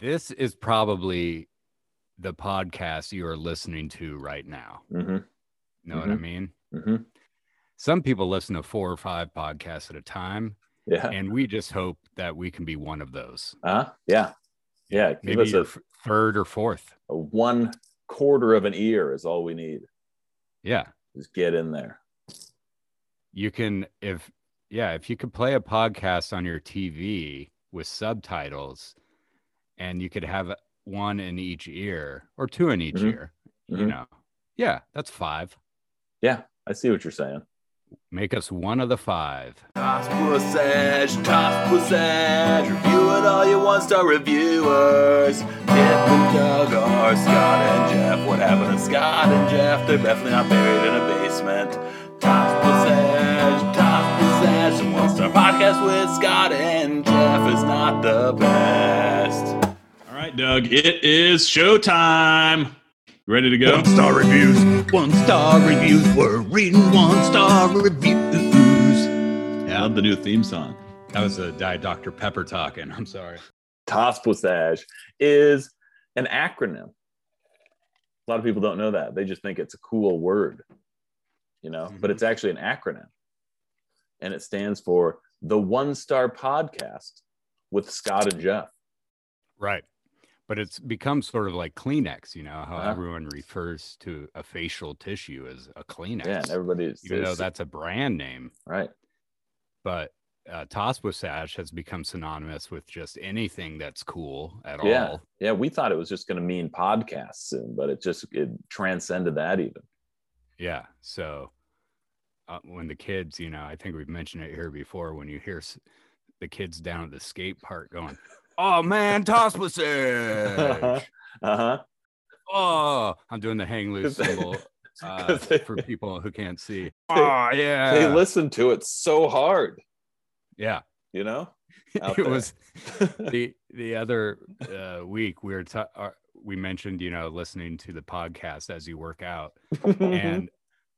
This is probably the podcast you are listening to right now. Mm-hmm. Know what I mean? Mm-hmm. Some people listen to four or five podcasts at a time, Yeah. and we just hope that we can be one of those. Uh, yeah. Yeah. Give Maybe a, f- third or fourth. a one quarter of an ear is all we need. Yeah. Just get in there. You can, if, yeah, if you could play a podcast on your TV with subtitles and you could have one in each ear or two in each Mhm. ear, you Mhm. know, yeah, that's five. Yeah. I see what you're saying. Make us one of the five. TOSPWSAJ, Toss Pussage, review it all you one star reviewers. Kip and Doug are Scott and Jeff. What happened to Scott and Jeff? They're definitely not buried in a basement. Toss Pussage, TOSPWSAJ, the one star podcast with Scott and Jeff is not the best. All right, Doug, it is showtime. Ready to go? One star reviews. One star reviews. We're reading one star reviews. I love the new theme song. That was a Diet Dr. Pepper talking. I'm sorry. TOSPWSAJ is an acronym. A lot of people don't know that. They just think it's a cool word, you know, but Mhm. it's actually an acronym. And it stands for the One Star Podcast with Scott and Jeff. Right. But it's become sort of like Kleenex, you know, how Uh-huh. everyone refers to a facial tissue as a Kleenex. Yeah, everybody's even though that's a brand name. right. But uh, has become synonymous with just anything that's cool at Yeah. all. Yeah, we thought it was just going to mean podcasts soon, but it just it transcended that even. Yeah. So uh, when the kids, you know, I think we've mentioned it here before, when you hear s- the kids down at the skate park going, "Oh man, TOSPWSAJ!" uh-huh. oh, I'm doing the hang loose symbol uh, they- for people who can't see. Oh yeah, They listen to it so hard, yeah. you know? it there. was the the other uh, week we were ta- uh, we mentioned you know listening to the podcast as you work out, and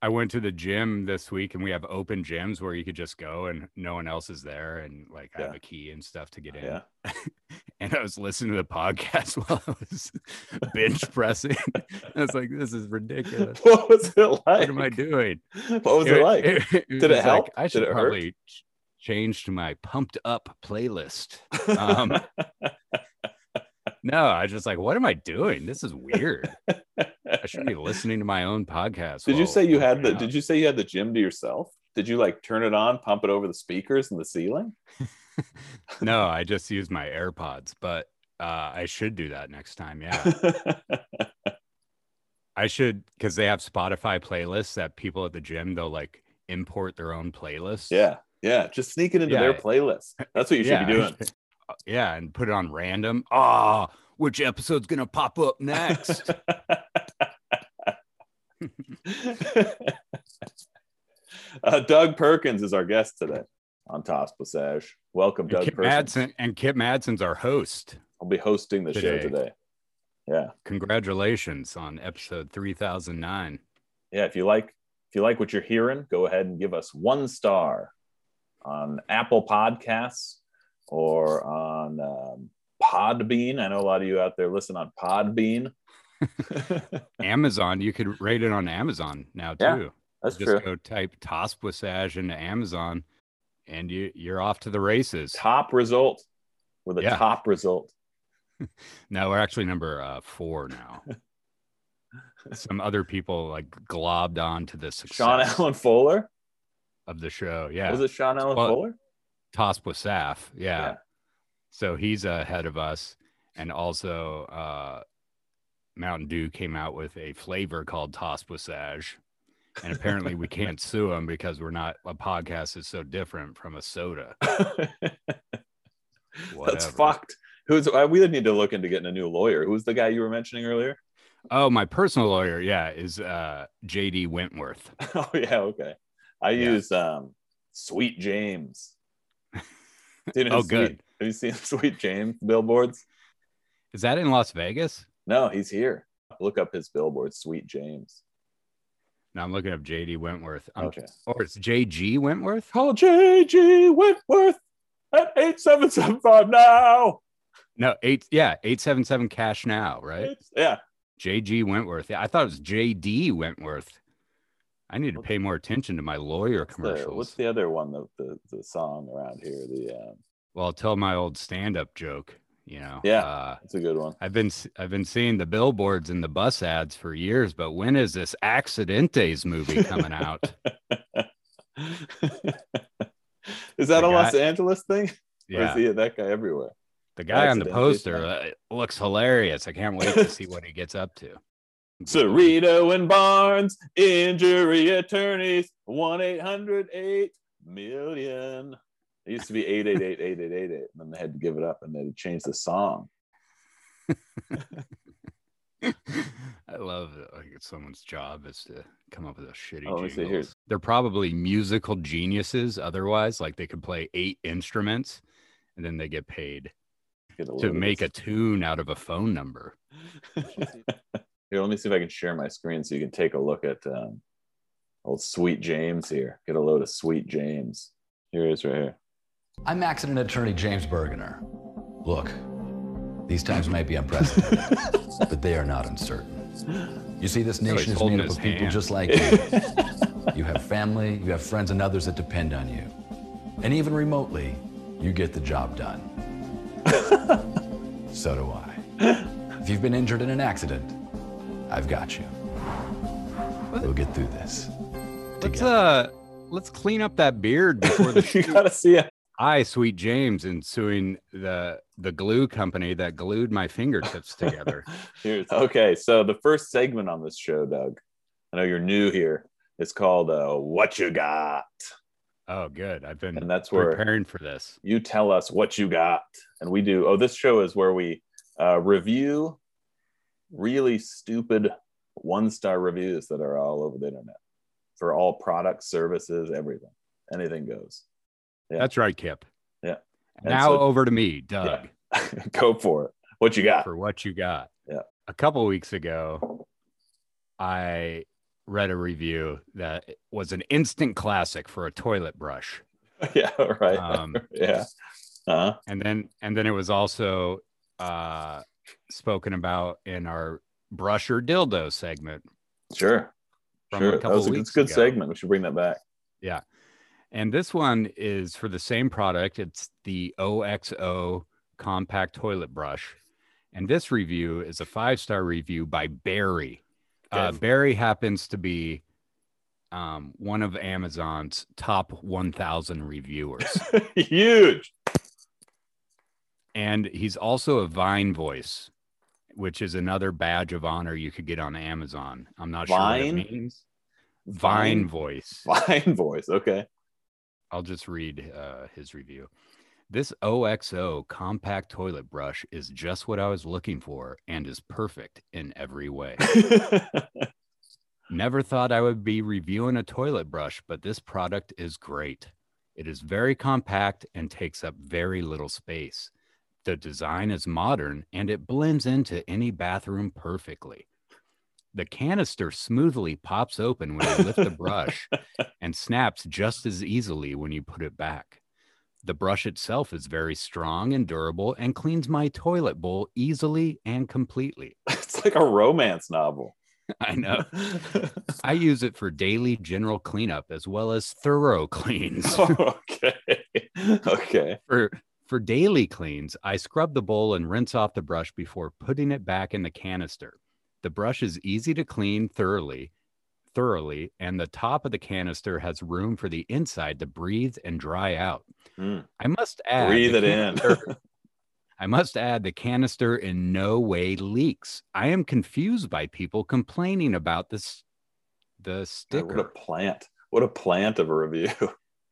I went to the gym this week, and we have open gyms where you could just go and no one else is there, and like I have a key and stuff to get in. yeah. And I was listening to the podcast while I was bench pressing. I was like, "This is ridiculous. What was it like? What am I doing?" What was it, like? Did Did it help? I Did should it hurt? probably ch- change to my pumped up playlist. Um, no, I was just like, what am I doing? This is weird. I should be listening to my own podcast. did you say you had the out. did you say you had the gym to yourself? Did you like turn it on, pump it over the speakers in the ceiling? No, I just use my AirPods, but uh, I should do that next time. Yeah, I should because they have Spotify playlists that people at the gym they'll like import their own playlists. yeah. Yeah. Just sneak it into their playlist. That's what you should Yeah, be doing. should- uh, yeah, and put it on random. Ah, which episode's gonna pop up next? uh, Doug Perkins is our guest today on TOSPWSAJ. Welcome, and Doug Kip Madsen and Kip Madsen's our host. I'll be hosting the show Today. today. Yeah. Congratulations on episode 3009. yeah if you like if you like what you're hearing go ahead and give us one star on apple podcasts or on um, podbean i know a lot of you out there listen on podbean Amazon, you could rate it on Amazon now too. Yeah, that's Just true go type TOSPWSAJ into Amazon and you you're off to the races. top result we're the Yeah. top result No, we're actually number uh, four now. Some other people like globbed on to success sean allen fuller of the show. Yeah. was it sean allen Well, fuller TOSPWSAJ. Yeah. Yeah. So he's ahead of us. And also, uh, Mountain Dew came out with a flavor called TOSPWSAJ. And apparently, we can't sue them because we're not a podcast is so different from a soda. that's fucked who's uh, we need to look into getting a new lawyer who's the guy you were mentioning earlier Oh, my personal lawyer, yeah, is uh, JD Wentworth. Oh yeah, okay. I Yeah. use um Sweet James. Dude, Oh, Sweet- good. Have you seen Sweet James billboards? Is that in Las Vegas? No, he's here. Look up his billboard, Sweet James. No, I'm looking up JD Wentworth. I'm, Okay. Or it's JG Wentworth? Call JG Wentworth at 8775 now. No, eight. Yeah, eight seven seven cash now, right? Yeah. JG Wentworth. Yeah, I thought it was JD Wentworth. I need to pay more attention to my lawyer the, commercials. what's the other one? The, the the song around here. The uh, Well, I'll tell my old stand-up joke. You know. Yeah. Uh, that's a good one. I've been I've been seeing the billboards and the bus ads for years, but when is this Accidentes movie coming out? is that The a Los Angeles thing? Or Yeah, is he that guy everywhere? the guy on the poster uh, looks hilarious. I can't wait to see what he gets up to. Cerrito and Barnes, injury attorneys, 1 800 8 million. It used to be 888 8888, and then they had to give it up and they had to change the song. I love it. Like it's someone's job is to come up with a shitty Oh, let me see here. jingles. They're probably musical geniuses. Otherwise, like they could play eight instruments, and then they get paid to make a tune out of a phone number. Here, let me see if I can share my screen so you can take a look at um, old Sweet James here. Get a load of Sweet James. Here he is right here. I'm accident attorney James Bergener. Look, these times may be unprecedented, but they are not uncertain. You see, this nation is made up of people just like you. You have family, you have friends, and others that depend on you. And even remotely, you get the job done. so do I. If you've been injured in an accident, I've got you. We'll get through this. Let's uh let's clean up that beard before the you gotta see it. I, Sweet James, in suing the the glue company that glued my fingertips together. Here's okay. So the first segment on this show, Doug. I know you're new here. It's called uh, "What You Got," Oh, good. I've been and that's where preparing for this. you tell us what you got, and we do. Oh, this show is where we uh, review really stupid one-star reviews that are all over the internet for all products, services, everything. Anything goes. Yeah. That's right, Kip. Yeah. And Now so- over to me, Doug, Go for it. What you got? for what you got. Yeah. A couple weeks ago, I read a review that was an instant classic for a toilet brush. yeah, right. Um, yeah. Uh-huh. and then and then it was also uh spoken about in our brush or dildo segment Sure. From sure. That was a good, ago. segment. We should bring that back. And this one is for the same product it's the oxo compact toilet brush and this review is a five star review by barry uh, barry happens to be um, one of amazon's top 1000 reviewers Huge. and he's also a vine voice which is another badge of honor you could get on amazon i'm not sure Vine? what it means vine voice Vine voice. Okay. I'll just read uh, his review this oxo compact toilet brush is just what i was looking for and is perfect in every way Never thought I would be reviewing a toilet brush, but this product is great. It is very compact and takes up very little space. The design is modern and it blends into any bathroom perfectly. The canister smoothly pops open when you lift the brush and snaps just as easily when you put it back. The brush itself is very strong and durable and cleans my toilet bowl easily and completely. it's like a romance novel. I know. I use it for daily general cleanup as well as thorough cleans. okay. Okay. for for daily cleans, I scrub the bowl and rinse off the brush before putting it back in the canister. The brush is easy to clean thoroughly, thoroughly, and the top of the canister has room for the inside to breathe and dry out. Mm. I must add Breathe the it in. I must add the canister in no way leaks. I am confused by people complaining about this the God, What a plant. What a plant of a review.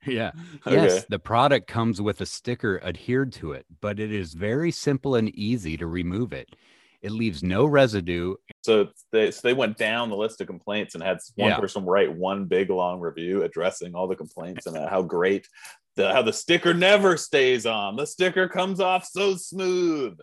Yeah. okay. Yes, the product comes with a sticker adhered to it, but it is very simple and easy to remove it. It leaves no residue. So they so they went down the list of complaints and had one Yeah. person write one big long review addressing all the complaints and uh, how great the how the sticker never stays on. The sticker comes off so smooth.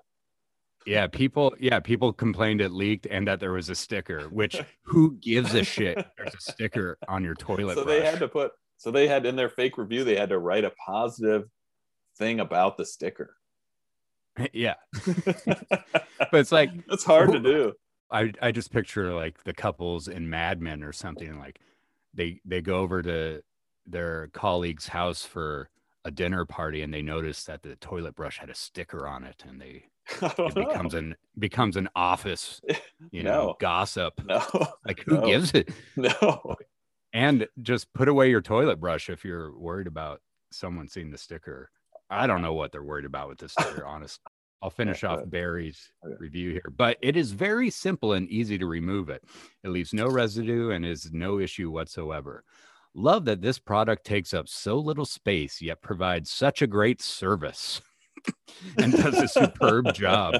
Yeah, people, yeah, people complained it leaked and that there was a sticker, which who gives a shit? There's a sticker on your toilet so brush. they had to put so they had in their fake review they had to write a positive thing about the sticker. yeah. but it's like it's hard to do. I I just picture like the couples in Mad Men or something like they they go over to their colleague's house for a dinner party and they notice that the toilet brush had a sticker on it and they it know. becomes an becomes an office you know No. gossip no, like who no. gives it no. and just put away your toilet brush if you're worried about someone seeing the sticker i don't know what they're worried about with this sticker honest i'll finish off barry's Okay. review here but it is very simple and easy to remove it. It leaves no residue and is no issue whatsoever. Love that this product takes up so little space yet provides such a great service and does a superb job.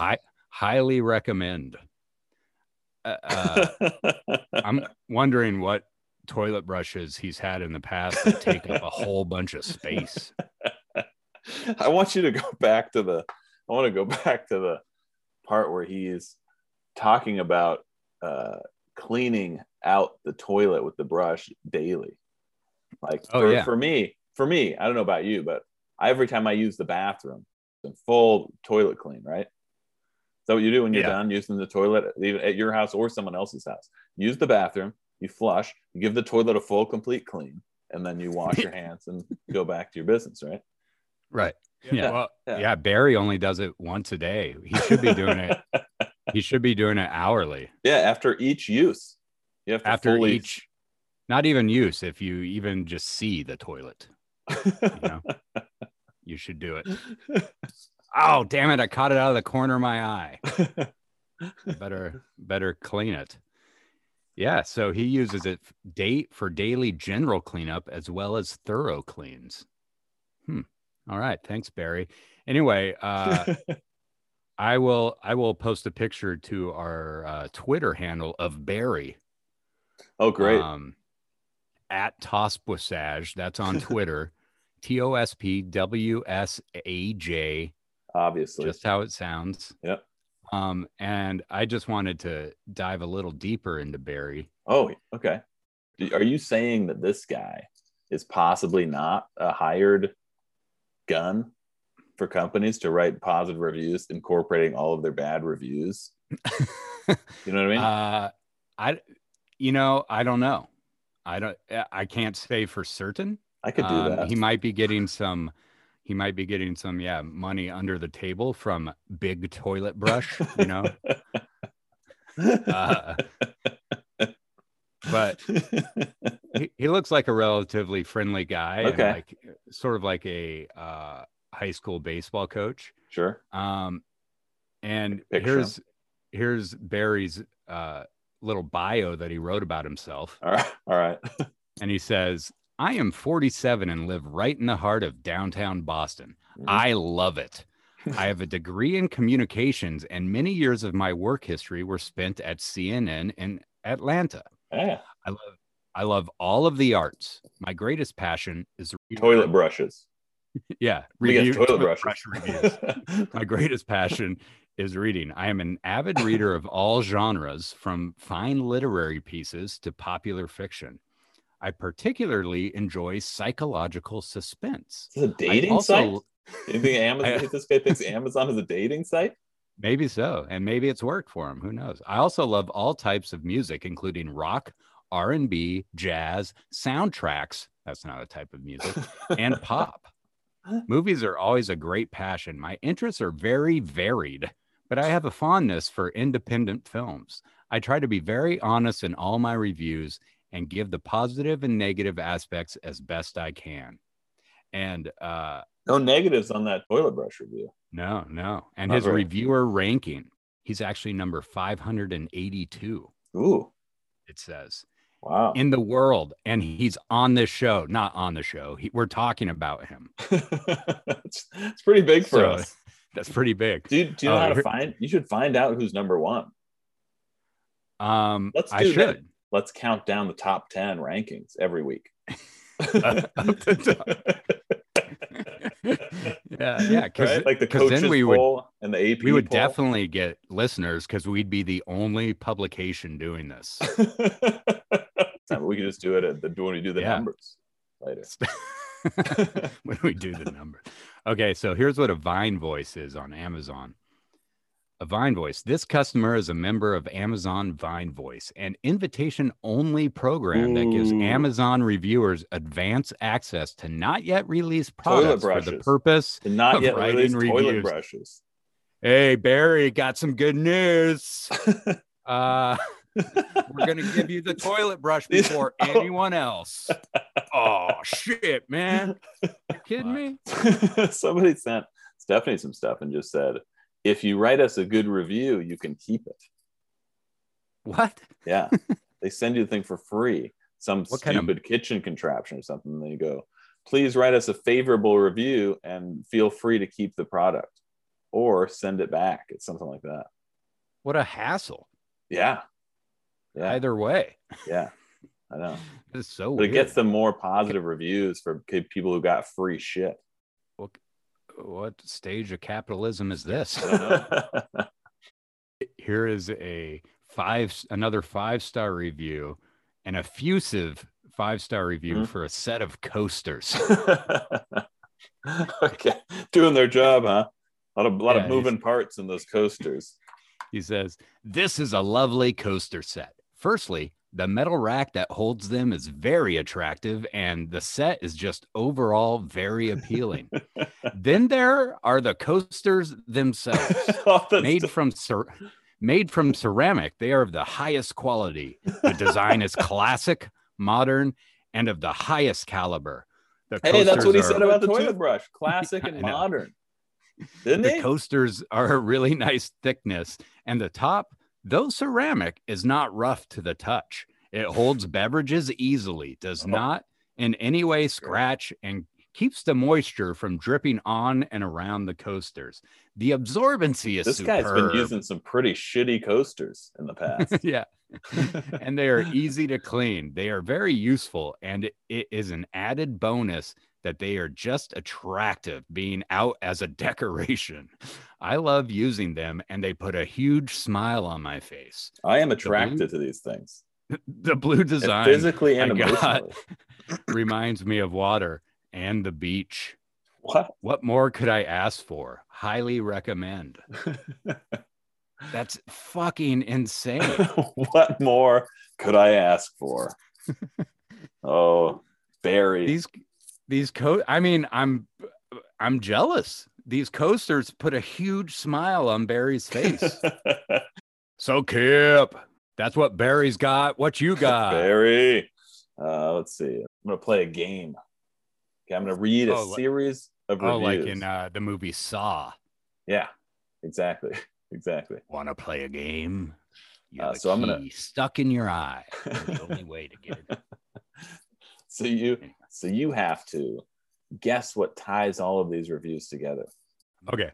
I highly recommend. Uh, uh, I'm wondering what toilet brushes he's had in the past that take up a whole bunch of space. I want you to go back to the. I want to go back to the part where he is talking about uh, cleaning out the toilet with the brush daily. Like Oh, for, yeah. for me, for me, I don't know about you, but every time I use the bathroom, it's a full toilet clean, right? Is that what you do when you're Yeah. done using the toilet, even at your house or someone else's house? Use the bathroom, you flush, you give the toilet a full, complete clean, and then you wash your hands and go back to your business, right? Right. Yeah. Yeah, Well, yeah. yeah. Barry only does it once a day. He should be doing it. he should be doing it hourly Yeah, after each use, you have to after fully- each, not even use. If you even just see the toilet, you know, you should do it. Oh, damn it. I caught it out of the corner of my eye. better better clean it yeah so he uses it date for daily general cleanup as well as thorough cleans hmm all right thanks barry anyway uh i will i will post a picture to our uh, twitter handle of barry oh, great. um at TOSPWSAJ that's on twitter t-o-s-p-w-s-a-j Obviously. just how it sounds. Yep. Um, and I just wanted to dive a little deeper into Barry. oh, okay. Are you saying that this guy is possibly not a hired gun for companies to write positive reviews, incorporating all of their bad reviews? You know what I mean? uh, I, you know, I don't know. I don't. I can't say for certain. I could do Um, that. He might be getting some. He might be getting some, yeah, money under the table from Big Toilet Brush. You know, uh, but he, he looks like a relatively friendly guy. and Okay. like sort of like a uh, high school baseball coach. sure. Um, and here's here's Barry's uh, little bio that he wrote about himself, All right. All right. and he says, "I am 47 and live right in the heart of downtown Boston. Mhm. I love it." I have a degree in communications, and many years of my work history were spent at CNN in Atlanta. Yeah. I love I love all of the arts. My greatest passion is Toilet brushes. Yeah, We review- toilet toilet brushes. brush reviews. My greatest passion is reading. I am an avid reader of all genres, from fine literary pieces to popular fiction. I particularly enjoy psychological suspense. Is this a I dating also- site? You think Amazon? I- this guy thinks Amazon is a dating site? Maybe so, and maybe it's worked for him. Who knows? I also love all types of music, including rock, R and B, jazz, soundtracks. That's not a type of music, and pop. Movies are always a great passion. My interests are very varied, but I have a fondness for independent films. I try to be very honest in all my reviews and give the positive and negative aspects as best I can. And uh, No negatives on that toilet brush review. no, no. And Not his very- reviewer ranking, he's actually number 582, Ooh, it says, wow. in the world. And he's on this show, not on the show. He, we're talking about him. it's, it's pretty big for So, us. That's pretty big. Do you, do you know Oh, how to find? You should find out who's number one. Um, Let's I do that. should. Let's count down the top 10 rankings every week. The yeah, yeah. Because right? Like the coaches we would and the AP we would poll. definitely get listeners because we'd be the only publication doing this. we could just do it at the when we do the Yeah. numbers later. when we do the number. Okay, so here's what a Vine Voice is on Amazon. Vine Voice. This customer is a member of Amazon Vine Voice, an invitation only program that gives Amazon reviewers advance access to not yet released products for the purpose. The not Of yet writing reviews. brushes. Hey, Barry, got some good news. Uh, we're going to give you the toilet brush before oh. anyone else. Oh, shit, man. You kidding me? Somebody sent Stephanie some stuff and just said, if you write us a good review, you can keep it. What? Yeah. they send you the thing for free. Some What kind stupid of- kitchen contraption or something. And they go, please write us a favorable review and feel free to keep the product or send it back. It's something like that. What a hassle. Yeah. Yeah. Either way. Yeah. I know. It's so But weird. it gets them more positive reviews for people who got free shit. What stage of capitalism is this? I don't know. Here is a five another five star review, an effusive five star review Mhm. for a set of coasters. okay. Doing their job, huh? A lot of, lot Yeah, of moving parts in those coasters. He says, This is a lovely coaster set. Firstly, the metal rack that holds them is very attractive, and the set is just overall very appealing. then there are the coasters themselves. Oh, All this made stuff. from cer- made from ceramic they are of the highest quality the design is classic modern and of the highest caliber the Hey, that's what he said about the toothbrush. Classic and modern. Didn't the he? coasters are a really nice thickness and the top though ceramic is not rough to the touch it holds beverages easily does Oh. not in any way scratch and keeps the moisture from dripping on and around the coasters the absorbency is this guy's been using some pretty shitty coasters in the past. yeah and they are easy to clean. They are very useful, and it is an added bonus that they are just attractive being out as a decoration. I love using them, and they put a huge smile on my face. I am blue- attracted to these things. The blue design Physically and emotionally. reminds me of water and the beach. What? What more could I ask for? Highly recommend. That's fucking insane. what more could I ask for? oh, Barry. these these co i mean i'm i'm jealous these coasters put a huge smile on barry's face so kip that's what barry's got what you got Barry. Uh, let's see. I'm gonna play a game. Okay, I'm gonna read a Oh, series of oh reviews. like in uh, the movie saw yeah, exactly, exactly. want to play a game Uh, so I'm gonna- stuck in your eye the only way to get it so you, so you have to guess what ties all of these reviews together. okay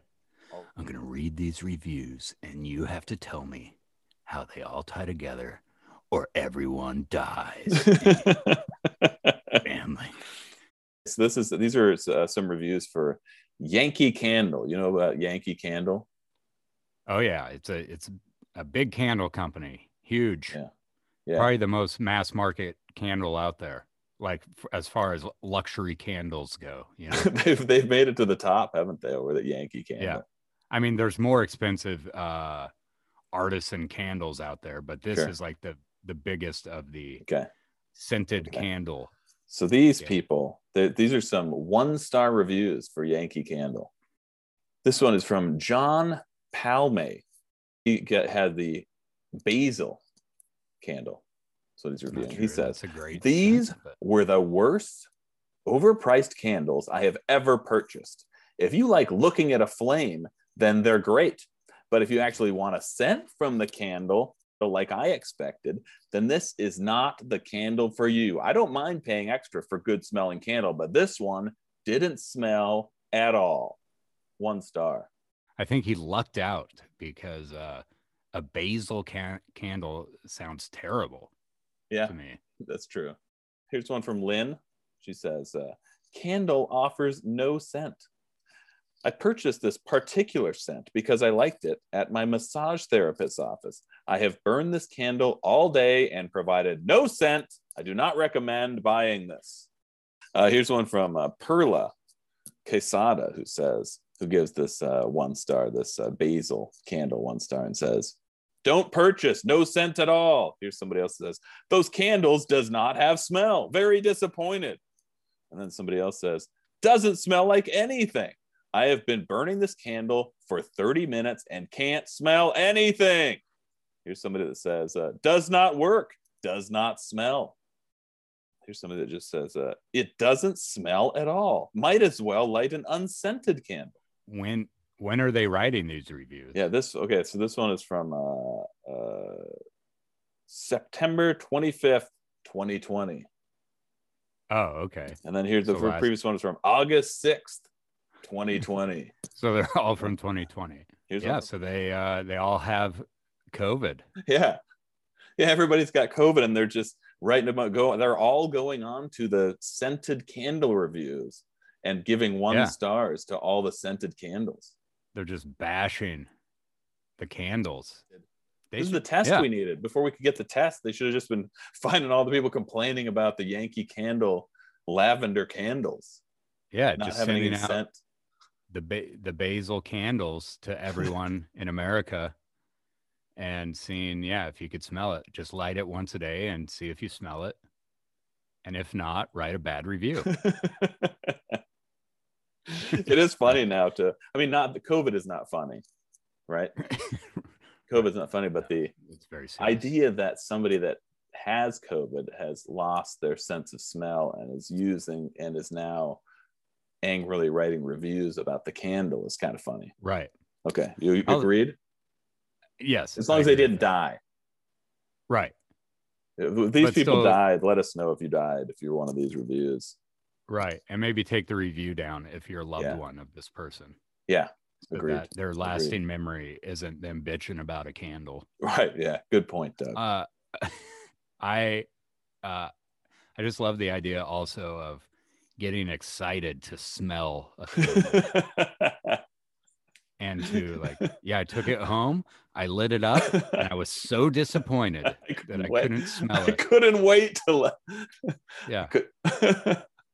i'm gonna read these reviews and you have to tell me how they all tie together or everyone dies family so this is these are uh, some reviews for Yankee Candle. You know about Yankee Candle? Oh yeah, it's a it's a big candle company, huge. Yeah. Yeah. Probably the most mass market candle out there. Like f- as far as luxury candles go, you know. they've they've made it to the top, haven't they? Over the Yankee Candle. Yeah. I mean, there's more expensive uh artisan candles out there, but this Sure. is like the the biggest of the Okay. scented Okay. candle. So these Yeah. people, they, these are some one star reviews for Yankee Candle. This one is from John Palme. He get, had the basil candle. So he's reviewing. He says, These but- were the worst overpriced candles I have ever purchased. If you like looking at a flame, then they're great. But if you actually want a scent from the candle, like I expected, then this is not the candle for you. I don't mind paying extra for good smelling candle, but this one didn't smell at all. One star. I think he lucked out because uh a basil can- candle sounds terrible Yeah. to me. That's true. Here's one from Lynn. She says, uh, Candle offers no scent. I purchased this particular scent because I liked it at my massage therapist's office. I have burned this candle all day and provided no scent. I do not recommend buying this. Uh, here's one from uh, Perla. Quesada who says, who gives this uh, one star, this uh, basil candle one star, and says, "Don't purchase, no scent at all." Here's somebody else says, "Those candles does not have smell. Very disappointed." And then somebody else says, "Doesn't smell like anything. I have been burning this candle for 30 minutes and can't smell anything." Here's somebody that says, uh, "Does not work. Does not smell." Here's somebody that just says, uh, "It doesn't smell at all. Might as well light an unscented candle." When when are they writing these reviews? Yeah, this okay. So this one is from uh, uh, September 25th, 2020. Oh, okay. And then here's the So last- previous one is from August 6th, 2020. So they're all from 2020. Here's yeah. one- So they uh they all have COVID. yeah. Yeah, everybody's got COVID and they're just writing about go. They're all going on to the scented candle reviews and giving one Yeah. stars to all the scented candles. They're just bashing the candles. They This is the test yeah. we needed. Before we could get the test, they should have just been finding all the people complaining about the Yankee Candle lavender candles. Yeah, not just having sending any out scent. the ba- the basil candles to everyone in America and seeing yeah if you could smell it just light it once a day and see if you smell it and if not write a bad review it is funny now to i mean not the covid is not funny right? Covid's not funny but the it's very serious. idea that somebody that has covid has lost their sense of smell and is using and is now angrily writing reviews about the candle is kind of funny. Right. Okay you, you agreed? Yes as long I as they didn't that. die. Right. If these But people still- died let us know if you died if you're one of these reviews right and maybe take the review down if you're a loved Yeah. one of this person yeah so Agreed. that their lasting memory isn't them bitching about a candle right yeah good point doug uh i uh i just love the idea also of getting excited to smell and to like yeah i took it home i lit it up and i was so disappointed I that i wait. couldn't smell it. I couldn't wait to let. Yeah.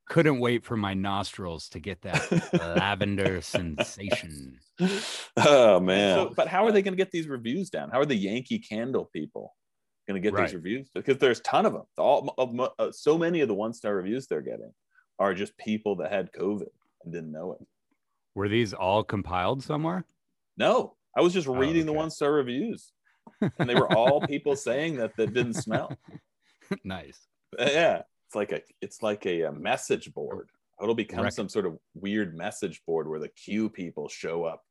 Could- couldn't wait for my nostrils to get that lavender sensation oh man! but how are they going to get these reviews down? How are the Yankee Candle people going to get Right. these reviews? Because there's a ton of them. All of uh, so many of the one star reviews they're getting are just people that had COVID and didn't know it. were these all compiled somewhere No, I was just Oh, reading the one star reviews, and they were all people saying that that didn't smell. nice Uh, yeah it's like a it's like a, uh message board. It'll become Rec- some sort of weird message board where the q people show up.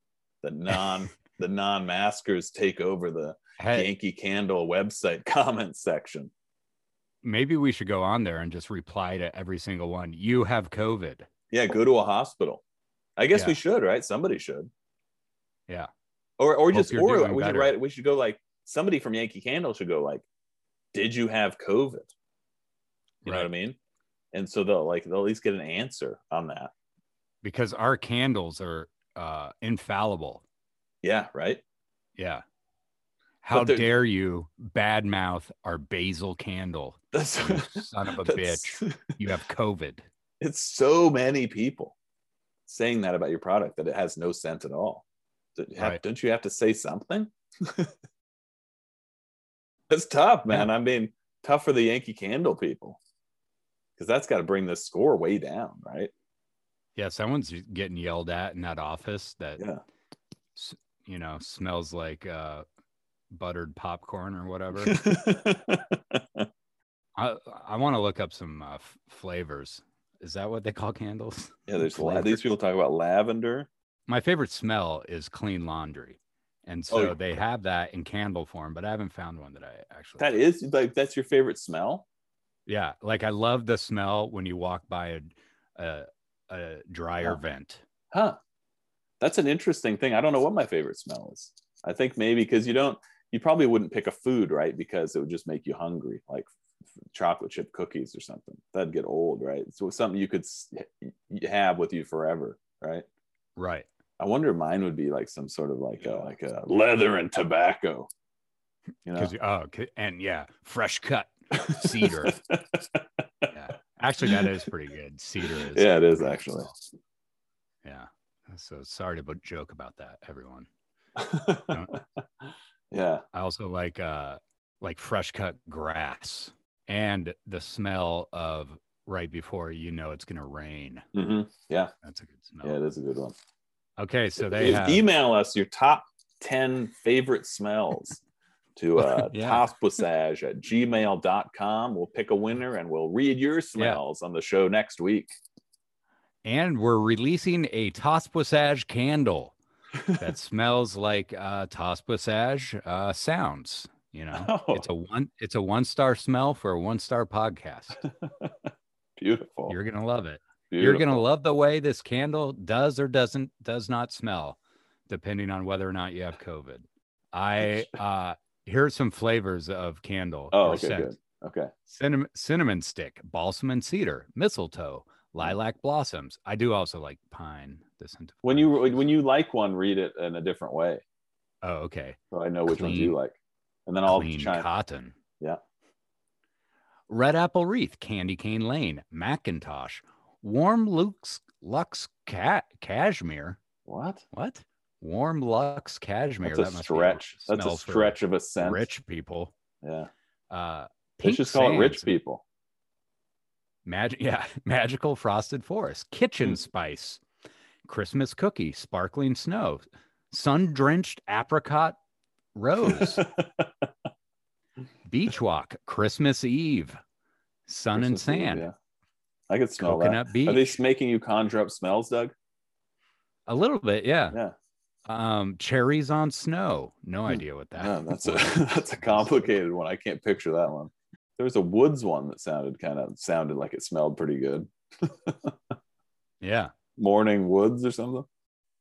The non the non-maskers take over the hey. Yankee candle website comment section. Maybe we should go on there and just reply to every single one. You have covid. Yeah go to a hospital. I guess we should right? Somebody should. Yeah. or or Hope just or we should write we should go like somebody from yankee candle should go like did you have covid you know what i mean? And so they'll like they'll at least get an answer on that. Because our candles are uh infallible. Yeah right? Yeah. How dare you badmouth our basil candle That's you son of a bitch. You have covid. It's so many people saying that about your product that it has no scent at all. Don't you have, don't you have to say something? It's tough, man. I mean, tough for the Yankee Candle people because that's got to bring the score way down, right? yeah someone's getting yelled at in that office that Yeah. you know smells like uh buttered popcorn or whatever i i want to look up some uh, f- flavors is that what they call candles yeah, there's la- these people talk about lavender. my favorite smell is clean laundry and so Oh, yeah. they have that in candle form but i haven't found one that i actually That is like that's your favorite smell. Yeah like i love the smell when you walk by a uh, a, a dryer Huh. vent Huh. That's an interesting thing. I don't know what my favorite smell is. I think maybe because you don't, you probably wouldn't pick a food, right? Because it would just make you hungry, like chocolate chip cookies or something. That'd get old, right? So it's something you could have with you forever, right? right I wonder mine would be like some sort of like a, like a leather and tobacco. You know? oh and yeah fresh cut cedar yeah actually that is pretty good cedar is Yeah, it is actually. smell. Yeah. So sorry to joke about that, everyone. yeah. I also like uh like fresh cut grass and the smell of right before you know it's gonna rain. hmm Yeah. That's a good smell. Yeah, it is a good one. Okay, so they have email us your top 10 favorite smells to uh, Yeah. tosspassage at gmail.com. We'll pick a winner and we'll read your smells on the show next week. and we're releasing a TOSPWSAJ candle that smells like uh uh sounds. You know, Oh. it's a one it's a one star smell for a one star podcast. Beautiful. You're gonna love it. Beautiful. You're gonna love the way this candle does or doesn't does not smell, depending on whether or not you have COVID. I uh here's some flavors of candle. Oh, okay, scent. good. Okay. Cinnamon cinnamon stick, balsam and cedar, mistletoe, hmm. lilac blossoms. I do also like pine. The scent When you when you like one, read it in a different way, oh okay, so I know which ones you like, and then I'll clean chime. cotton. Yeah. Red apple wreath, candy cane lane, Macintosh, warm Luke's Lux cat cashmere. What? What? Warm Lux cashmere. That's a that must stretch. Be That's a stretch of a scent. Rich people. Yeah. Uh, Let's just call it rich people. Magic, yeah, magical frosted forest, kitchen Mm. spice, Christmas cookie, sparkling snow, sun drenched apricot rose, beach walk, Christmas Eve, sun and Christmas Eve, sand, Yeah. I could smell coconut that. beach. Are they making you conjure up smells, Doug? A little bit, yeah. Yeah. Um, cherries on snow. No Hmm. idea what that. Yeah, that's a that's a complicated one. I can't picture that one. There was a woods one that sounded kind of sounded like it smelled pretty good. Yeah. Morning woods or something.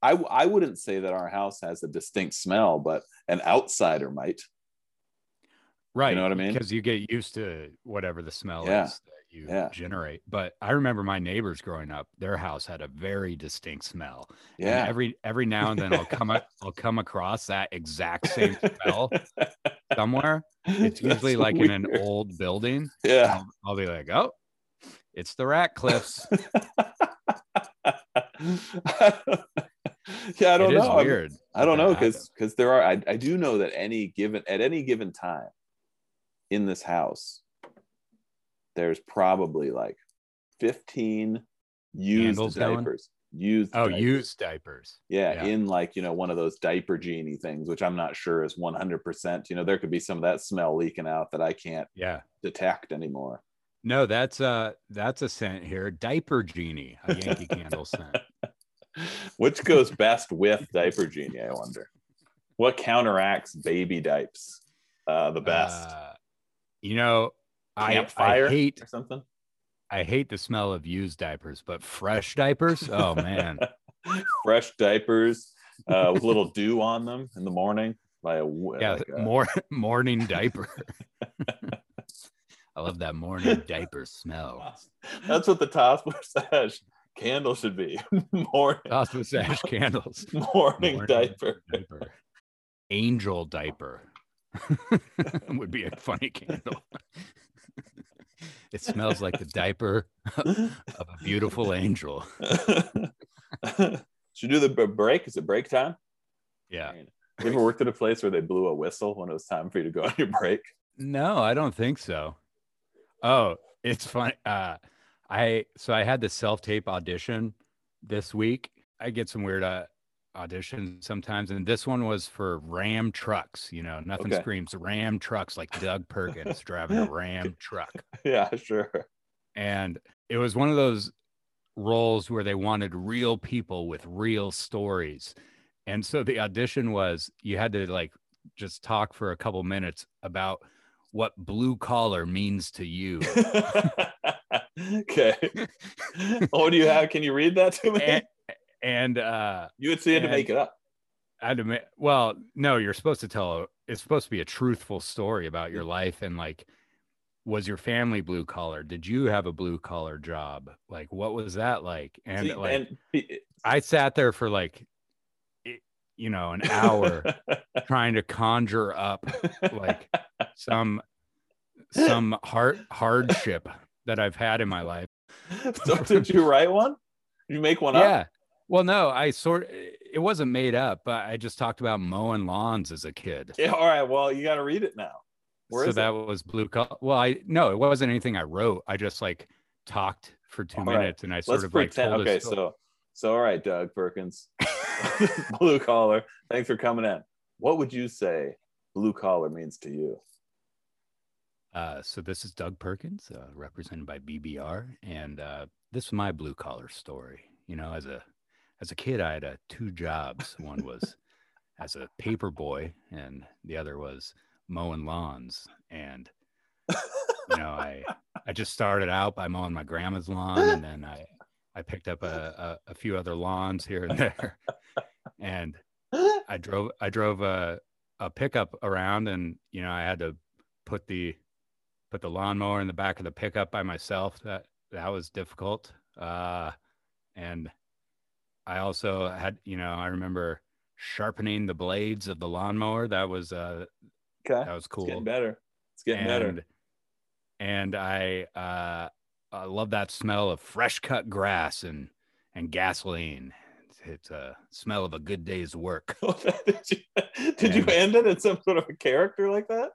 I I wouldn't say that our house has a distinct smell, but an outsider might. Right. You know what I mean? Because you get used to whatever the smell Yeah. is you Yeah. generate. But I remember my neighbors growing up, their house had a very distinct smell. And Yeah. every every now and then I'll come I'll come across that exact same smell somewhere. It's usually That's like in an old building. Yeah. I'll, I'll be like, oh, it's the Ratcliffs. yeah, I don't it is know. I'm- weird. I don't know because because there are I, I do know that any given at any given time in this house there's probably like 15 used Candles going? diapers used Oh, diapers. used diapers. yeah, yeah. in like you know one of those diaper genie things which i'm not sure is 100% you know there could be some of that smell leaking out that i can't Yeah. detect anymore No, that's uh that's a scent here. Diaper genie, a Yankee candle scent. which goes best with diaper genie i wonder what counteracts baby diapers uh the best Uh, you know, I, I hate or something I hate the smell of used diapers, but fresh diapers, oh man. fresh diapers uh, with a little dew on them in the morning by a Yeah, like a- more morning diaper. I love that morning diaper smell. that's what the toss sash candle should be morning Toss sash candles. morning, Morning diaper diaper. Angel diaper would be a funny candle. It smells like the diaper of a beautiful angel. should do the break is it break time Yeah. you ever worked at a place where they blew a whistle when it was time for you to go on your break No, I don't think so. Oh, it's fun. Uh, I so I had the self tape audition this week. I get some weird uh, auditions sometimes, and this one was for Ram trucks. You know, nothing Okay. screams Ram trucks like Doug Perkins driving a Ram truck. yeah sure And it was one of those roles where they wanted real people with real stories. And so the audition was you had to like just talk for a couple minutes about what blue collar means to you. okay what oh, do you have can you read that to me and, and uh you would see had to make it up I had to ma- well, no, you're supposed to tell it's supposed to be a truthful story about your life and like was your family blue collar? Did you have a blue collar job? Like what was that like? And See, like and I sat there for like you know, an hour trying to conjure up like some some hard hardship that I've had in my life. so did you write one? You make one up? Well, no, I sort it wasn't made up, but I just talked about mowing lawns as a kid. Yeah, all right. Well, you got to read it now. Where so that it? was blue collar. Well, I no, it wasn't anything I wrote. I just like talked for two All right. minutes and I sort Let's of like pretend. told a okay, so so all right, Doug Perkins, blue collar. Thanks for coming in. What would you say blue collar means to you? Uh, so this is Doug Perkins, uh, represented by BBR, and uh, this is my blue collar story. You know, as a as a kid, I had uh, two jobs. One was as a paper boy, and the other was mowing lawns. And you know, I I just started out by mowing my grandma's lawn, and then I I picked up a a, a few other lawns here and there, and I drove I drove a a pickup around, and you know, I had to put the put the lawnmower in the back of the pickup by myself. That that was difficult. Uh, and I also had, you know, I remember sharpening the blades of the lawnmower. That was uh, Okay, that was it's cool. getting better. It's getting better. and and I uh, I love that smell of fresh cut grass and and gasoline. It's, it's a smell of a good day's work. did you, did you end it in some sort of a character like that?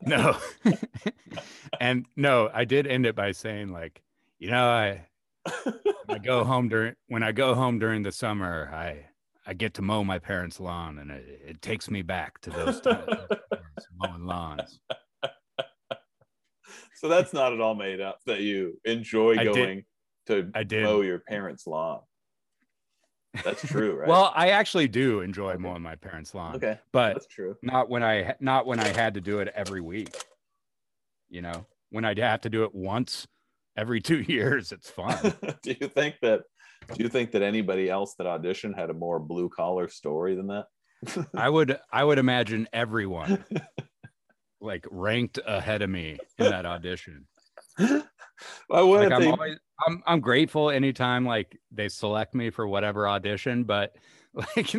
No. and no, I did end it by saying like, you know, I I go home during when I go home during the summer, I I get to mow my parents' lawn, and it, it takes me back to those times mowing lawns. so that's not at all made up. That you enjoy I did- going to I did. mow your parents' lawn. That's true, right? Well, I actually do enjoy Okay. mowing my parents' lawn, okay, but that's true. not when I not when I had to do it every week. You know, when I'd have to do it once every two years, it's fun. do you think that? Do you think that anybody else that auditioned had a more blue collar story than that? I would I would imagine everyone like ranked ahead of me in that audition. Why wouldn't Like I'm they? always I'm I'm grateful anytime like they select me for whatever audition, but like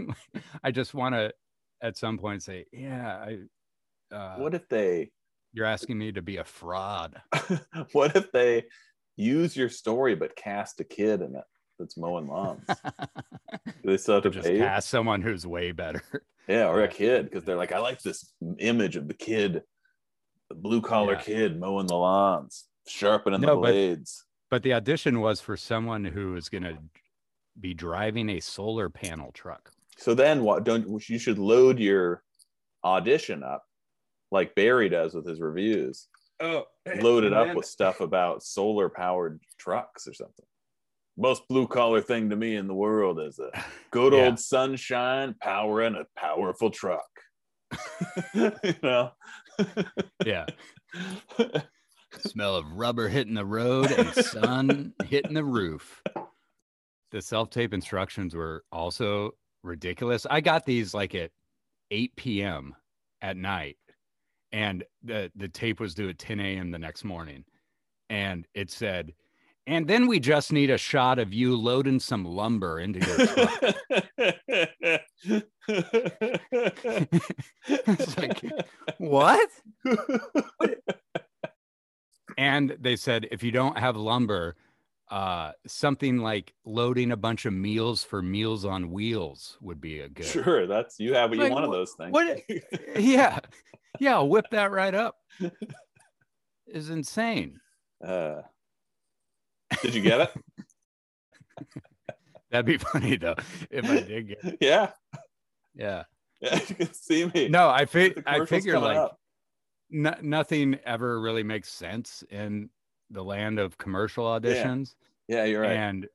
I just want to at some point say, yeah, I uh, what if they? you're asking me to be a fraud. what if they use your story but cast a kid in it that's mowing lawns? They still have to just pay cast someone who's way better. Yeah, or a kid because they're like, I like this image of the kid, the blue collar Yeah. kid mowing the lawns, sharpening the No, but- blades. But the audition was for someone who is going to be driving a solar panel truck. So then, what? Don't you should load your audition up like Barry does with his reviews. Oh, Load it up with stuff about solar powered trucks or something. Most blue collar thing to me in the world is a good Yeah. old sunshine powering a powerful truck. you know. yeah. smell of rubber hitting the road and sun hitting the roof. The self tape instructions were also ridiculous. I got these like at 8 p.m. at night, and the, the tape was due at 10 a.m. the next morning. And it said, and then we just need a shot of you loading some lumber into your truck. It's like, what? and they said if you don't have lumber uh something like loading a bunch of meals for meals on wheels would be a good Sure, that's you have you Like, one of those things. what- yeah yeah I'll whip that right up is insane Uh, did you get it? that'd be funny though if i did get yeah, yeah yeah. You can see me. no i fig- i figure like no- nothing ever really makes sense in the land of commercial auditions Yeah, you're right. and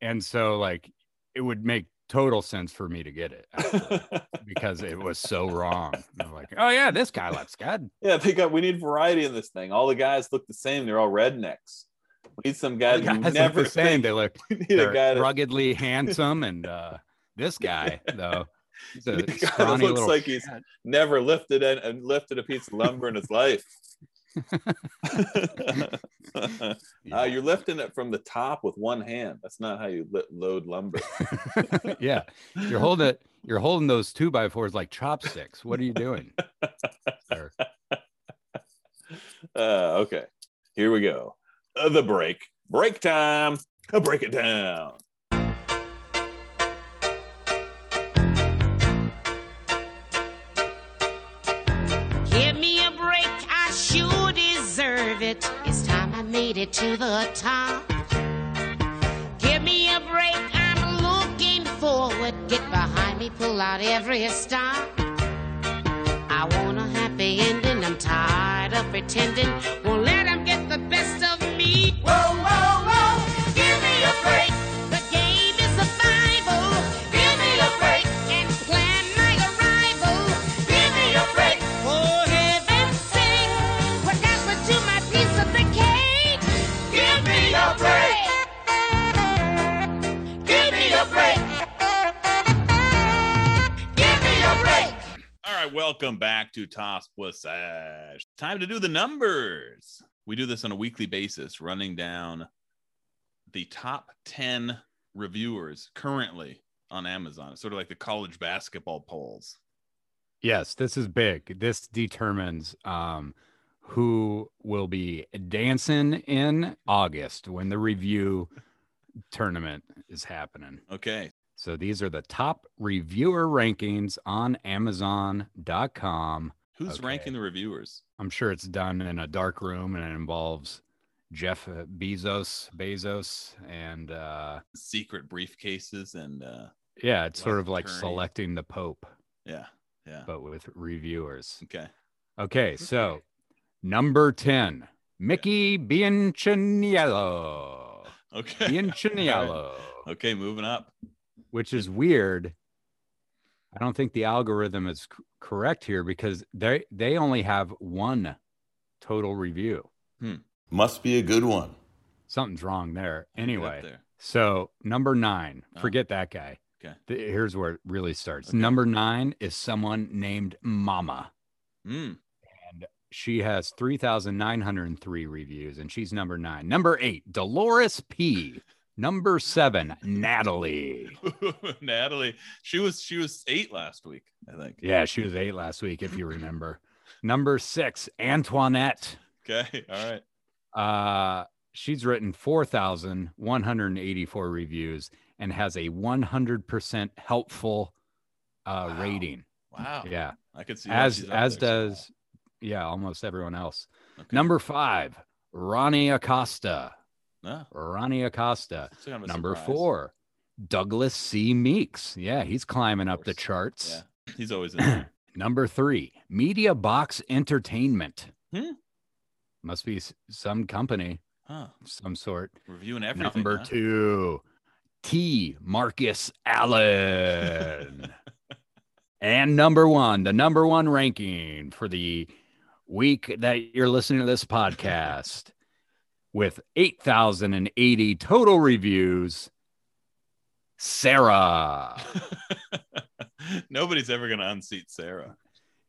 and so like it would make total sense for me to get it actually, because it was so wrong I'm like oh yeah this guy looks good yeah, they got. We need variety in this thing. All the guys look the same. They're all rednecks. We need some guys, guys look never the same they look We need a guy ruggedly handsome and uh this guy though he's a looks like he's- never lifted and lifted a piece of lumber in his life. Uh, you're lifting it from the top with one hand. That's not how you li- load lumber. yeah you're holding it you're holding those two by fours like chopsticks what are you doing? Uh, okay, here we go. Uh, the break. Break time. Break it down. Made it to the top. Give me a break, I'm looking forward. Get behind me, pull out every stop. I want a happy ending, I'm tired of pretending. Back to Toss Passage. Time to do the numbers. We do this on a weekly basis, running down the top 10 reviewers currently on Amazon. It's sort of like the college basketball polls. Yes, this is big. This determines um, who will be dancing in August when the review tournament is happening. Okay. So these are the top reviewer rankings on Amazon.com. Who's Okay. ranking the reviewers? I'm sure it's done in a dark room and it involves Jeff uh, Bezos, Bezos, and uh, Secret briefcases and uh yeah, it's sort Like of like attorney. selecting the Pope, yeah. Yeah. but with reviewers. Okay. Okay, so number 10, Mickey Bianchiniello. Okay. Bianchiniello, Okay, moving up. which is weird. I don't think the algorithm is c- correct here because they they only have one total review. Must be a good one. Something's wrong there. Anyway, there. so number 9, Oh. forget that guy. Okay. Th- Here's where it really starts. Okay. Number 9 is someone named Mama. Mm. She has 3,903 reviews and she's number nine. Number eight, Dolores P. Number seven, Natalie. Natalie, she was she was eight last week, I think. Yeah, she was eight last week, if you remember. Number six, Antoinette. Okay, all right. Uh, she's written 4,184 reviews and has a 100% helpful uh, Wow. rating. Wow. Yeah, I could see as as does yeah almost everyone else. Okay. Number five, Ronnie Acosta. Ronnie Acosta. kind of Number surprise. four, Douglas C. Meeks. Yeah, he's climbing up the charts. Yeah, he's always in there. Number three, Media Box Entertainment. Hmm. Must be some company, Huh. some sort. Reviewing everything. Number huh? two, T. Marcus Allen. and number one, the number one ranking for the week that you're listening to this podcast with 8,080 total reviews, Sarah. Nobody's ever gonna unseat Sarah.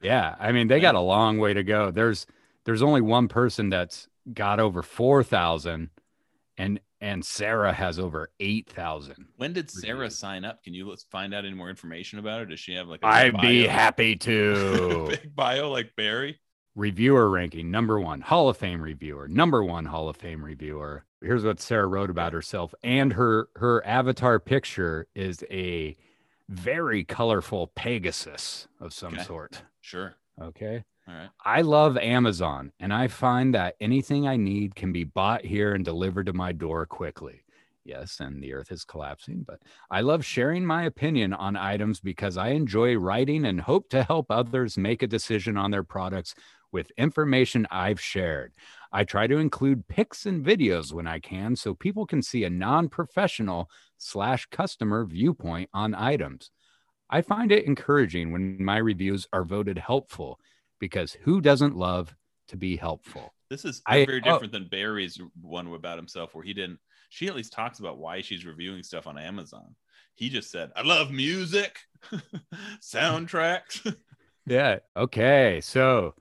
Yeah, I mean they got a long way to go. There's there's only one person that's got over 4,000 and and Sarah has over 8,000. When did Sarah Reviews. sign up? Can you let's find out any more information about her? Does she have like I'd be happy to. big bio like Barry? Reviewer ranking number one hall of fame reviewer number one hall of fame reviewer here's what sarah wrote about herself and her her avatar picture is a very colorful pegasus of some Okay. sort Sure. okay All right. i love amazon and i find that anything i need can be bought here and delivered to my door quickly yes and the earth is collapsing but i love sharing my opinion on items because i enjoy writing and hope to help others make a decision on their products with information I've shared. I try to include pics and videos when I can so people can see a non professional slash customer viewpoint on items. I find it encouraging when my reviews are voted helpful because who doesn't love to be helpful? This is I- very oh. different than Barry's one about himself, where he didn't. She at least talks about why she's reviewing stuff on Amazon. He just said, "I love music, soundtracks." Yeah. Okay. So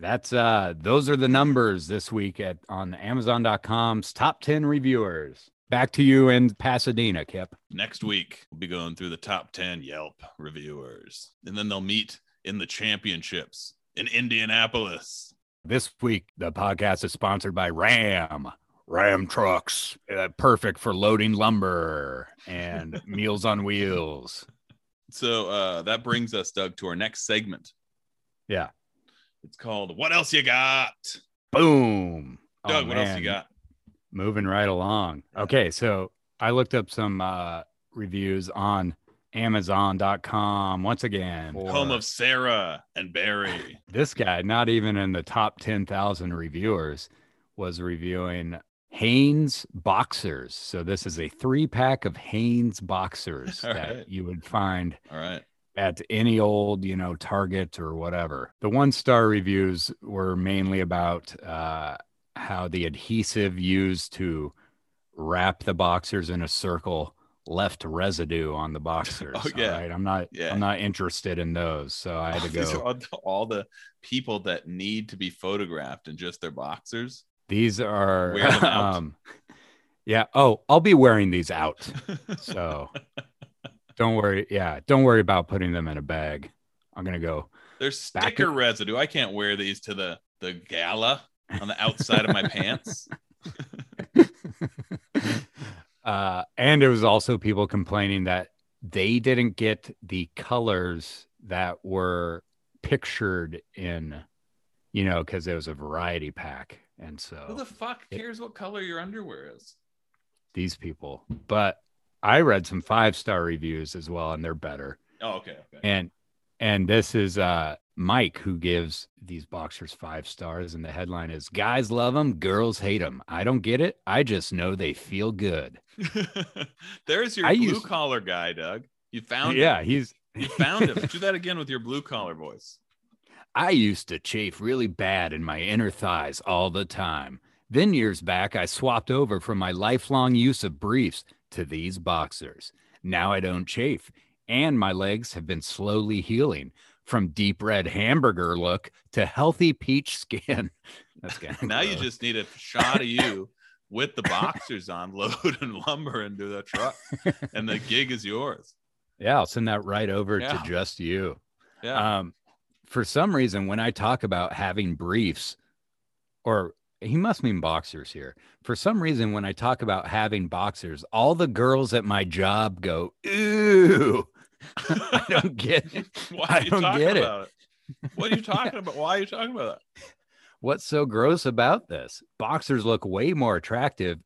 that's uh those are the numbers this week at on Amazon.com's top 10 reviewers. Back to you in Pasadena, Kip. Next week, we'll be going through the top 10 Yelp reviewers, and then they'll meet in the championships in Indianapolis. This week, the podcast is sponsored by Ram. Ram trucks, uh, perfect for loading lumber and Meals on Wheels. So uh, that brings us, Doug, to our next segment. Yeah. It's called "What Else You Got." Boom. Oh, Doug, what else you got? Moving right along. Okay, so I looked up some uh, reviews on Amazon.com once again. Home of Sarah and Barry. this guy, not even in the top 10,000 reviewers, was reviewing Hanes boxers. So this is a three pack of Hanes boxers All that right. you would find All right. At any old, you know, Target or whatever. The one star reviews were mainly about uh, how the adhesive used to wrap the boxers in a circle left residue on the boxers. Oh, yeah. right? I'm not Yeah. I'm not interested in those. So I had to These are go. all, all the people that need to be photographed in just their boxers. These are Wear them out. um yeah. Oh, I'll be wearing these out. So don't worry. Yeah, don't worry about putting them in a bag. I'm gonna go There's sticker residue. I can't wear these to the the gala on the outside of my pants. uh, and it was also people complaining that they didn't get the colors that were pictured in, you know, because it was a variety pack. And so, Who the fuck it- cares what color your underwear is? these people, but I read some five star reviews as well, and they're better. Oh, okay, okay. And and this is uh Mike who gives these boxers five stars, and the headline is "Guys love them, girls hate them." I don't get it. I just know they feel good. There's your I blue used- collar guy, Doug. You found yeah, him. he's You found him. Do that again with your blue collar voice. I used to chafe really bad in my inner thighs all the time. Then years back, I swapped over from my lifelong use of briefs to these boxers. Now I don't chafe, and my legs have been slowly healing from deep red hamburger look to healthy peach skin. That's kind Now you just need a shot of you with the boxers on, load and lumber into the truck, and the gig is yours. yeah, I'll send that right over Yeah. to just you. Yeah. Um, for some reason, when I talk about having briefs, or he must mean boxers here. For some reason, when I talk about having boxers, all the girls at my job go, "Ooh." I don't get it. Why I are you don't talking get it. about it? What are you talking about? Why are you talking about that? What's so gross about this? Boxers look way more attractive,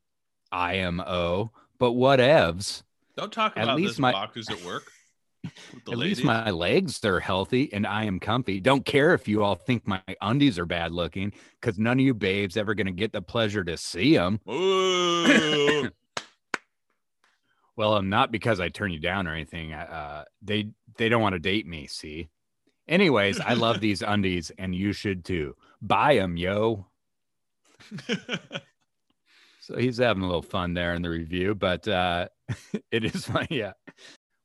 IMO, but whatevs. Don't talk At about least this my- boxers at work. At least my legs are healthy and I am comfy. Don't care if you all think my undies are bad looking, because none of you babes ever gonna get the pleasure to see them. Well, not because I turn you down or anything. Uh, they they don't want to date me. See. Anyways, I love these undies, and you should too. Buy them, yo. So he's having a little fun there in the review, but uh, it is funny. Yeah,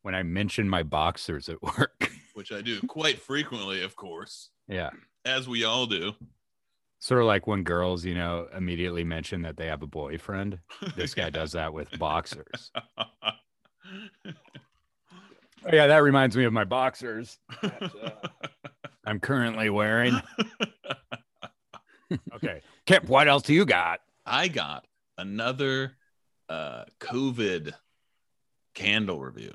when I mention my boxers at work. Which I do quite frequently, of course, yeah, as we all do. sort of like when girls, you know, immediately mention that they have a boyfriend. This guy does that with boxers. Oh yeah, that reminds me of my boxers. that, uh, I'm currently wearing. Okay, Kip, what else do you got? I got another uh, COVID candle review.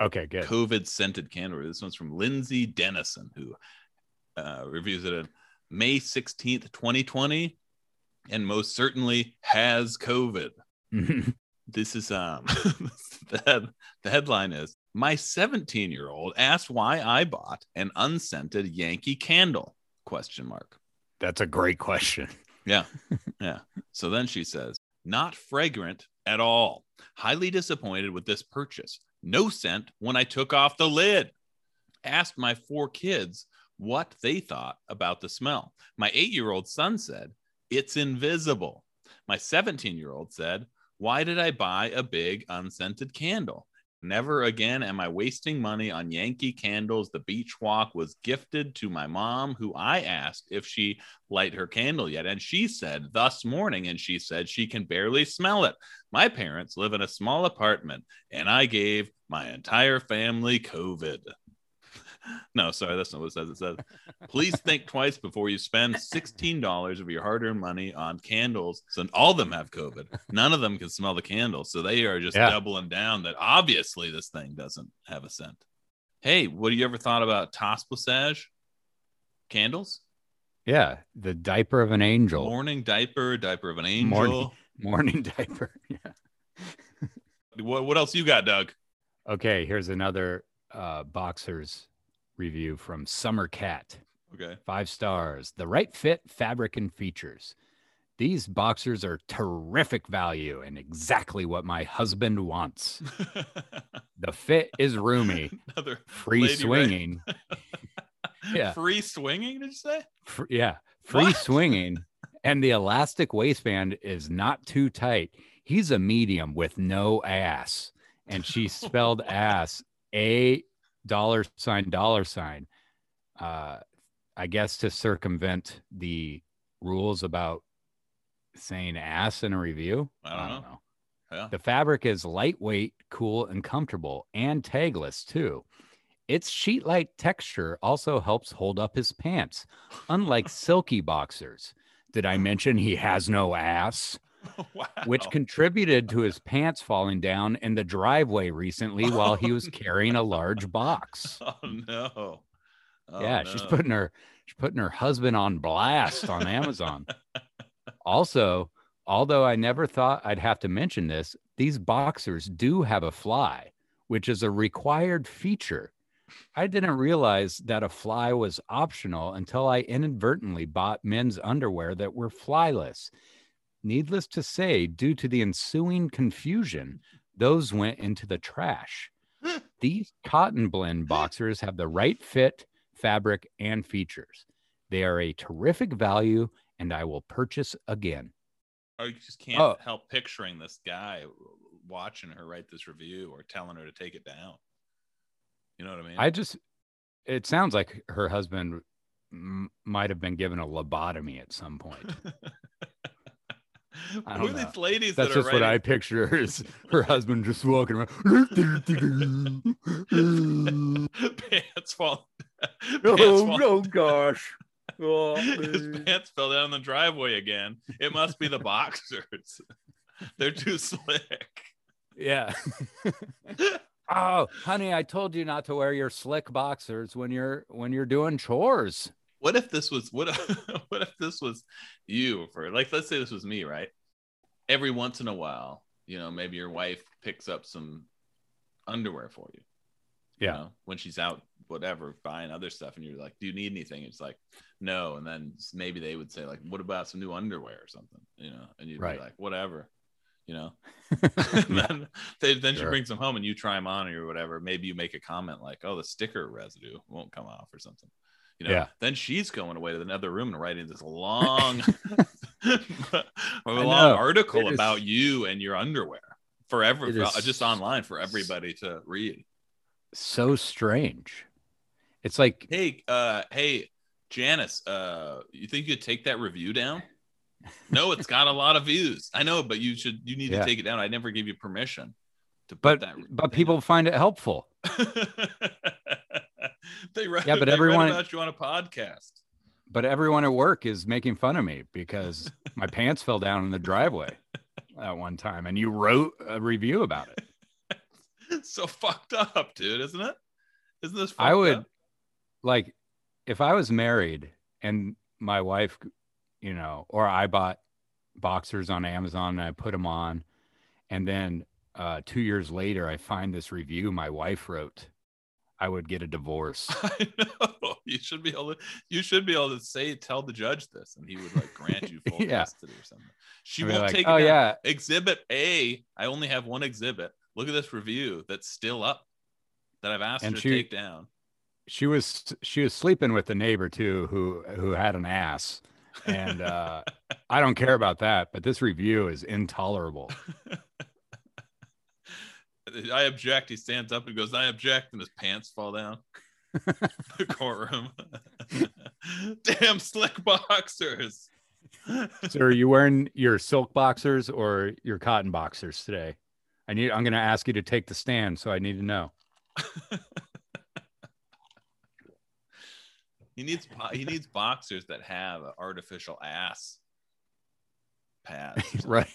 Okay, good. COVID scented candle. This one's from Lindsay Dennison, who uh, reviews it on May 16th, 2020, and most certainly has COVID. This is um the, the headline is my 17 year old asked why I bought an unscented Yankee candle question mark. That's a great question. Yeah. Yeah. So then she says, not fragrant at all. Highly disappointed with this purchase. No scent when I took off the lid. Asked my four kids what they thought about the smell. My eight year old son said, it's invisible. My 17 year old said, why did I buy a big unscented candle? Never again am I wasting money on Yankee candles. The beach walk was gifted to my mom, who I asked if she light her candle yet. And she said, thus morning, and she said she can barely smell it. My parents live in a small apartment, and I gave my entire family COVID. no, sorry, that's not what it says. It says, please think twice before you spend $16 of your hard earned money on candles. So all of them have COVID. None of them can smell the candles. So they are just Yeah. doubling down that obviously this thing doesn't have a scent. Hey, what have you ever thought about TOSPWSAJ candles? Yeah, the diaper of an angel. Morning diaper, diaper of an angel. Morning. Morning diaper. Yeah. What, what else you got, Doug? Okay, here's another uh, boxers review from Summer Cat. Okay. Five stars. The right fit, fabric, and features. These boxers are terrific value and exactly what my husband wants. The fit is roomy, Another free swinging. Yeah. Free swinging, did you say? Yeah, free What? swinging, and the elastic waistband is not too tight. He's a medium with no ass, and she spelled ass a dollar sign dollar sign. Uh, I guess to circumvent the rules about saying ass in a review. I don't know. Yeah. The fabric is lightweight, cool, and comfortable, and tagless too. Its sheet like texture also helps hold up his pants, unlike silky boxers. Did I mention he has no ass? wow. Which contributed to his pants falling down in the driveway recently while he was carrying a large box. Oh no. Oh, yeah, she's putting her she's putting her husband on blast on Amazon. also, although I never thought I'd have to mention this, these boxers do have a fly, which is a required feature. I didn't realize that a fly was optional until I inadvertently bought men's underwear that were flyless. Needless to say, due to the ensuing confusion, those went into the trash. These cotton blend boxers have the right fit, fabric, and features. They are a terrific value, and I will purchase again. Or you just can't Oh. help picturing this guy watching her write this review or telling her to take it down. You know what I mean? I just, it sounds like her husband m- might have been given a lobotomy at some point. I Who don't are know. these ladies That's that are just what I picture her is her husband just walking around. pants fall. pants oh, fall- oh gosh. Oh, His pants fell down the driveway again. It must be the boxers. They're too slick. Yeah. oh, honey, I told you not to wear your slick boxers when you're when you're doing chores. What if this was what? What if this was you for like? Let's say this was me, right? Every once in a while, you know, maybe your wife picks up some underwear for you. you Yeah. know, when she's out, whatever, buying other stuff, and you're like, "Do you need anything?" It's like, "No," and then maybe they would say, like, "What about some new underwear or something?" You know, and you'd Right. be like, "Whatever." You know, and then they, then she brings them home and you try them on or whatever. Maybe you make a comment like, "Oh, the sticker residue won't come off" or something. You know, Yeah. then she's going away to another room and writing this long, a long article It is- about you and your underwear for every It is just online for everybody to read. so strange. It's like Hey, uh, hey, Janice, uh, you think you could take that review down? No, it's got a lot of views. I know, but you should you need Yeah. to take it down. I never gave you permission to put but that. but people find it helpful. they read, Yeah, but they read everyone- about you on a podcast. But everyone at work is making fun of me because my pants fell down in the driveway at one time, and you wrote a review about it. It's so fucked up, dude, isn't it? Isn't this? I would up? like if I was married and my wife, you know, or I bought boxers on Amazon and I put them on, and then uh, two years later I find this review my wife wrote, I would get a divorce. I know. You should be able to. You should be able to say, tell the judge this, and he would like grant you full Yeah. custody or something. She I'd won't like, take oh yeah, Exhibit A. I only have one exhibit. Look at this review that's still up that I've asked And her she- to take down. she was she was sleeping with the neighbor too, who who had an ass, and uh, I don't care about that, but this review is intolerable. I object. He stands up and goes, I object, and his pants fall down. the courtroom. Damn slick boxers. So are you wearing your silk boxers or your cotton boxers today? I need I'm gonna ask you to take the stand, so I need to know. He needs he needs boxers that have an artificial ass pads. right.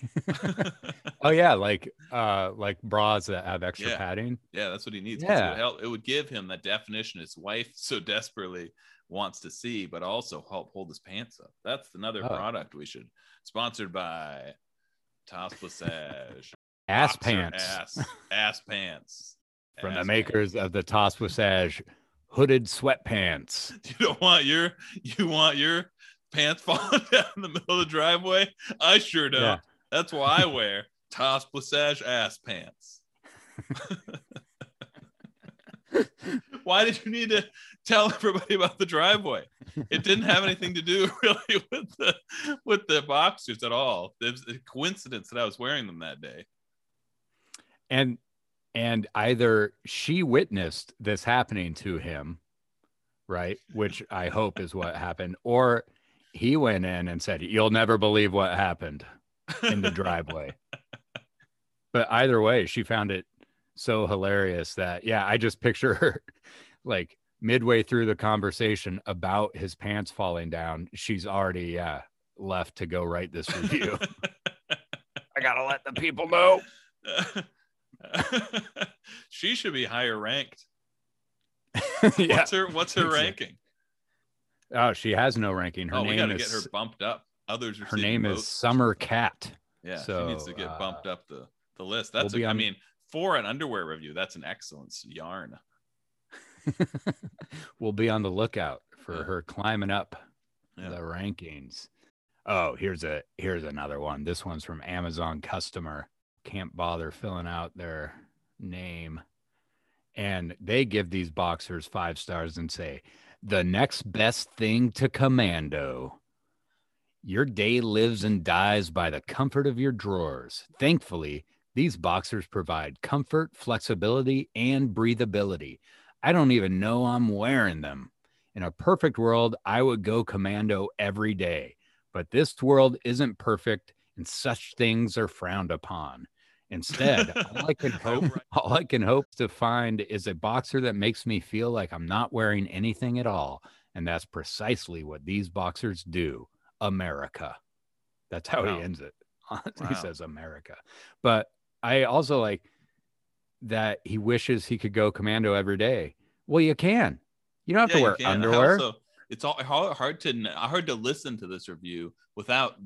oh yeah, like uh like bras that have extra Yeah. padding. yeah, that's what he needs. 'cause It Yeah. would help. It would give him that definition his wife so desperately wants to see, but also help hold his pants up. That's another Oh. product we should. Sponsored by TOSPWSAJ. Ass pants Ass, ass pants. from Ass the pants. makers of the TOSPWSAJ hooded sweatpants. You don't want your you want your pants falling down in the middle of the driveway? I sure don't. Yeah. That's why I wear TOSPWSAJ ass pants. why did you need to tell everybody about the driveway? It didn't have anything to do really with the with the boxers at all. It was a coincidence that I was wearing them that day. and and either she witnessed this happening to him right which i hope is what happened or he went in and said you'll never believe what happened in the driveway but either way she found it so hilarious that yeah i just picture her like midway through the conversation about his pants falling down she's already yeah left to go write this review i gotta let the people know she should be higher ranked. yeah What's her What's her ranking? Oh, she has no ranking. Her oh, we name got to is get her bumped up. Others are her name is Summer Cat. Yeah, so, she needs to get bumped uh, up the the list. we'll That's be a, I mean, for an underwear review, that's an excellent yarn. we'll be on the lookout for Yeah. her climbing up Yeah. the rankings. Oh, here's a here's another one. This one's from Amazon customer. Can't bother filling out their name. And they give these boxers five stars and say, the next best thing to commando. Your day lives and dies by the comfort of your drawers. Thankfully, these boxers provide comfort, flexibility, and breathability. I don't even know I'm wearing them. In a perfect world, I would go commando every day, but this world isn't perfect and such things are frowned upon. Instead, all I can hope, all I can hope to find is a boxer that makes me feel like I'm not wearing anything at all. And that's precisely what these boxers do. America. That's how Wow. he ends it. Wow. he says America. But I also like that he wishes he could go commando every day. Well, you can. You don't have Yeah, to wear underwear. Also, it's all hard, hard to hard to listen to this review without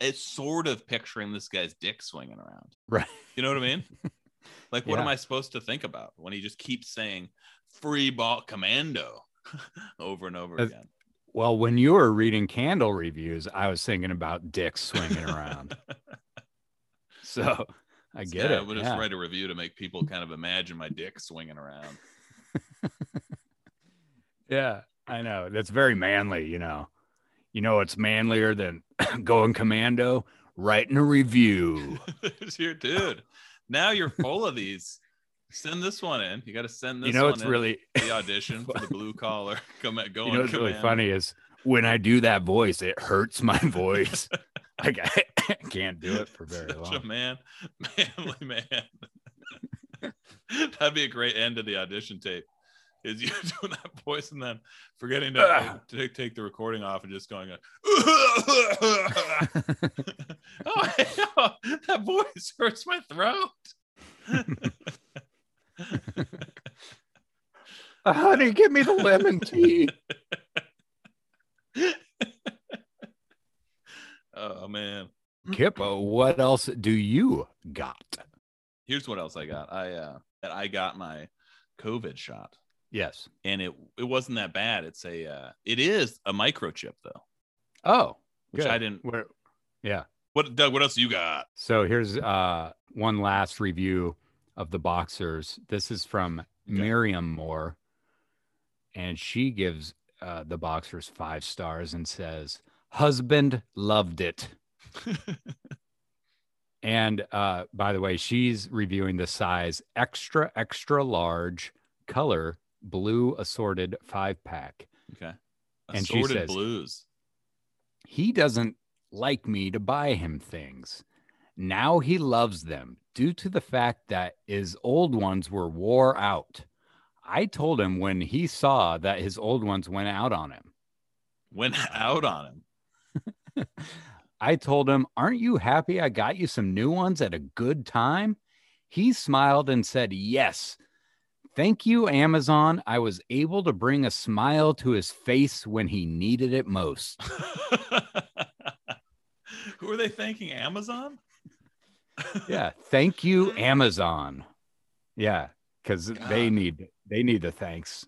it's sort of picturing this guy's dick swinging around. Right. You know what I mean? Like, what am I supposed to think about when he just keeps saying "free ball commando" over and over again? Well, when you were reading candle reviews, I was thinking about dicks swinging around. So I get guy it. I would just yeah. write a review to make people kind of imagine my dick swinging around. Yeah, I know. That's very manly, you know. You know it's manlier than going commando, writing a review. Your dude. Now you're full of these. Send this one in. You got to send this. you know in. really the audition for the blue collar. Come at going. you know what's really funny is when I do that voice, it hurts my voice. like I, can't do it for very Such a long. man, manly man. That'd be a great end to the audition tape. Is you doing that voice and then forgetting to, Ugh. to take, take the recording off and just going, oh, hell, that voice hurts my throat. Uh, honey, give me the lemon tea. Oh man. Kippo, what else do you got? Here's what else I got. I uh I got my COVID shot. Yes. and it it wasn't that bad. It's a uh, it is a microchip though, Oh, which good. I didn't. Where, yeah. What Doug? What else you got? So here's uh, one last review of the boxers. This is from Miriam Moore, and she gives uh, the boxers five stars and says, "Husband loved it." and uh, by the way, she's reviewing the size extra extra large color blue assorted five pack. Okay, And she assorted says- blues. He doesn't like me to buy him things. Now he loves them due to the fact that his old ones were wore out. I told him when he saw that his old ones went out on him. Went out on him. I told him, Aren't you happy I got you some new ones at a good time? He smiled and said, Yes. Thank you, Amazon. I was able to bring a smile to his face when he needed it most. Who are they thanking? Amazon? Yeah. Thank you, Amazon. Yeah. Because they need they need the thanks.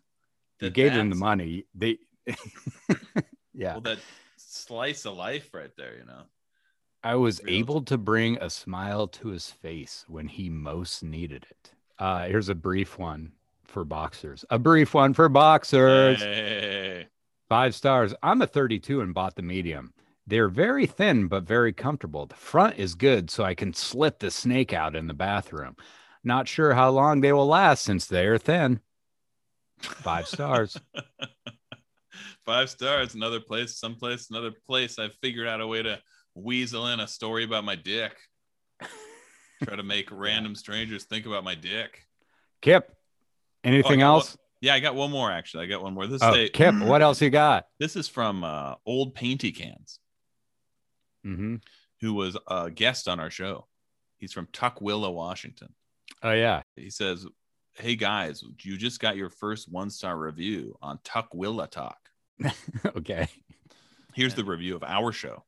You gave them the money. They yeah. Well, that slice of life right there, you know. I was Real. able to bring a smile to his face when he most needed it. Uh, here's a brief one for boxers. A brief one for boxers. Hey. Five stars. I'm a 32 and bought the medium. They're very thin but very comfortable. The front is good, so I can slip the snake out in the bathroom. Not sure how long they will last since they are thin. Five stars. Five stars. Another place, someplace, another place. I've figured out a way to weasel in a story about my dick. Try to make random strangers think about my dick. Kip, anything got else? Yeah, I got one more actually. I got one more. This Oh, is a, Kip, what else you got? this is from uh, old painty cans, hmm who was a guest on our show. He's from Tukwila, Washington. Oh yeah. He says, "Hey guys, you just got your first one star review on Tukwila Talk. okay. Here's the review of our show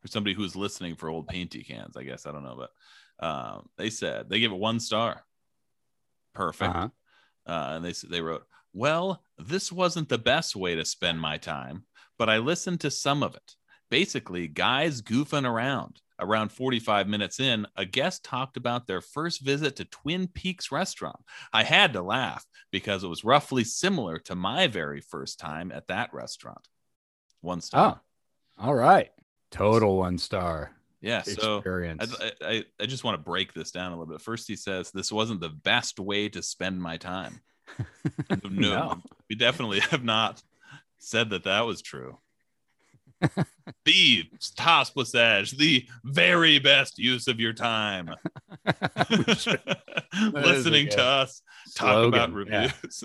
for somebody who's listening for old painty cans. I guess I don't know, but um, they said they gave it one star. Perfect. Uh-huh. Uh, and they they wrote, "Well, this wasn't the best way to spend my time, but I listened to some of it. Basically, guys goofing around. Around 45 minutes in, a guest talked about their first visit to Twin Peaks restaurant. I had to laugh because it was roughly similar to my very first time at that restaurant. One star. Oh, all right. Total one star yeah. So. I, I, I just want to break this down a little bit. First, he says this wasn't the best way to spend my time. no, No. we definitely have not said that that was true. the TOSPWSAJ, the very best use of your time. Listening to us talk about slogan, yeah. reviews.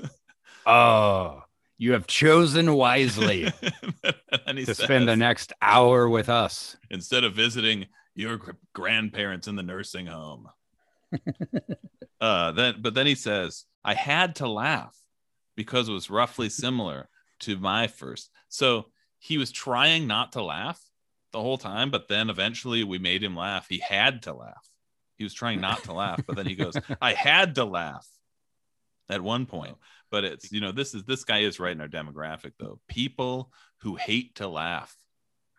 oh, you have chosen wisely and he to spend the next hour with us. instead of visiting your grandparents in the nursing home. uh, then, but then he says, I had to laugh because it was roughly similar to my first. So he was trying not to laugh the whole time, but then eventually we made him laugh. He had to laugh. He was trying not to laugh, but then he goes, I had to laugh at one point. But it's, you know, this is this guy is right in our demographic though. People who hate to laugh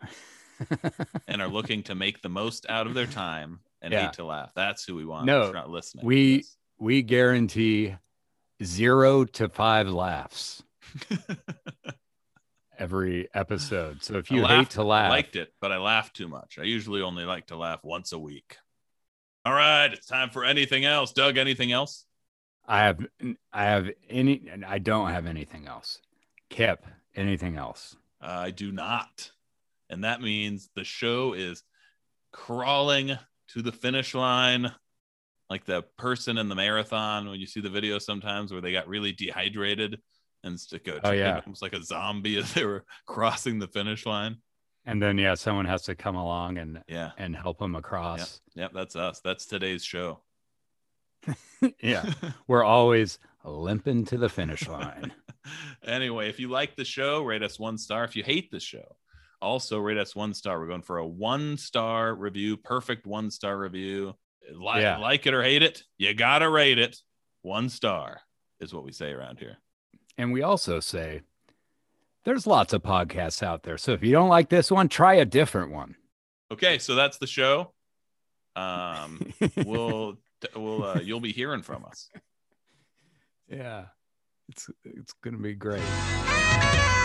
and are looking to make the most out of their time and Yeah. hate to laugh. That's who we want. No, not listening. we we guarantee zero to five laughs every episode. So if you hate to laugh, I liked it, but I laugh too much. I usually only like to laugh once a week. All right, it's time for anything else. Doug, anything else? I have I have any I don't have anything else. Kip, anything else? I do not. And that means the show is crawling to the finish line like the person in the marathon when you see the video sometimes where they got really dehydrated and stick out Oh, yeah. almost like a zombie as they were crossing the finish line. And then yeah, someone has to come along and Yeah. and help them across. Yep, that's us. That's today's show. Yeah. We're always limping to the finish line. anyway, if you like the show, rate us one star. If you hate the show, also rate us one star. We're going for a one star review, perfect one star review. Like, Yeah. like it or hate it, you gotta rate it. One star is what we say around here. And we also say there's lots of podcasts out there. So if you don't like this one, try a different one. Okay, so that's the show. Um, we'll we'll uh, you'll be hearing from us. yeah. It's it's gonna be great. Thank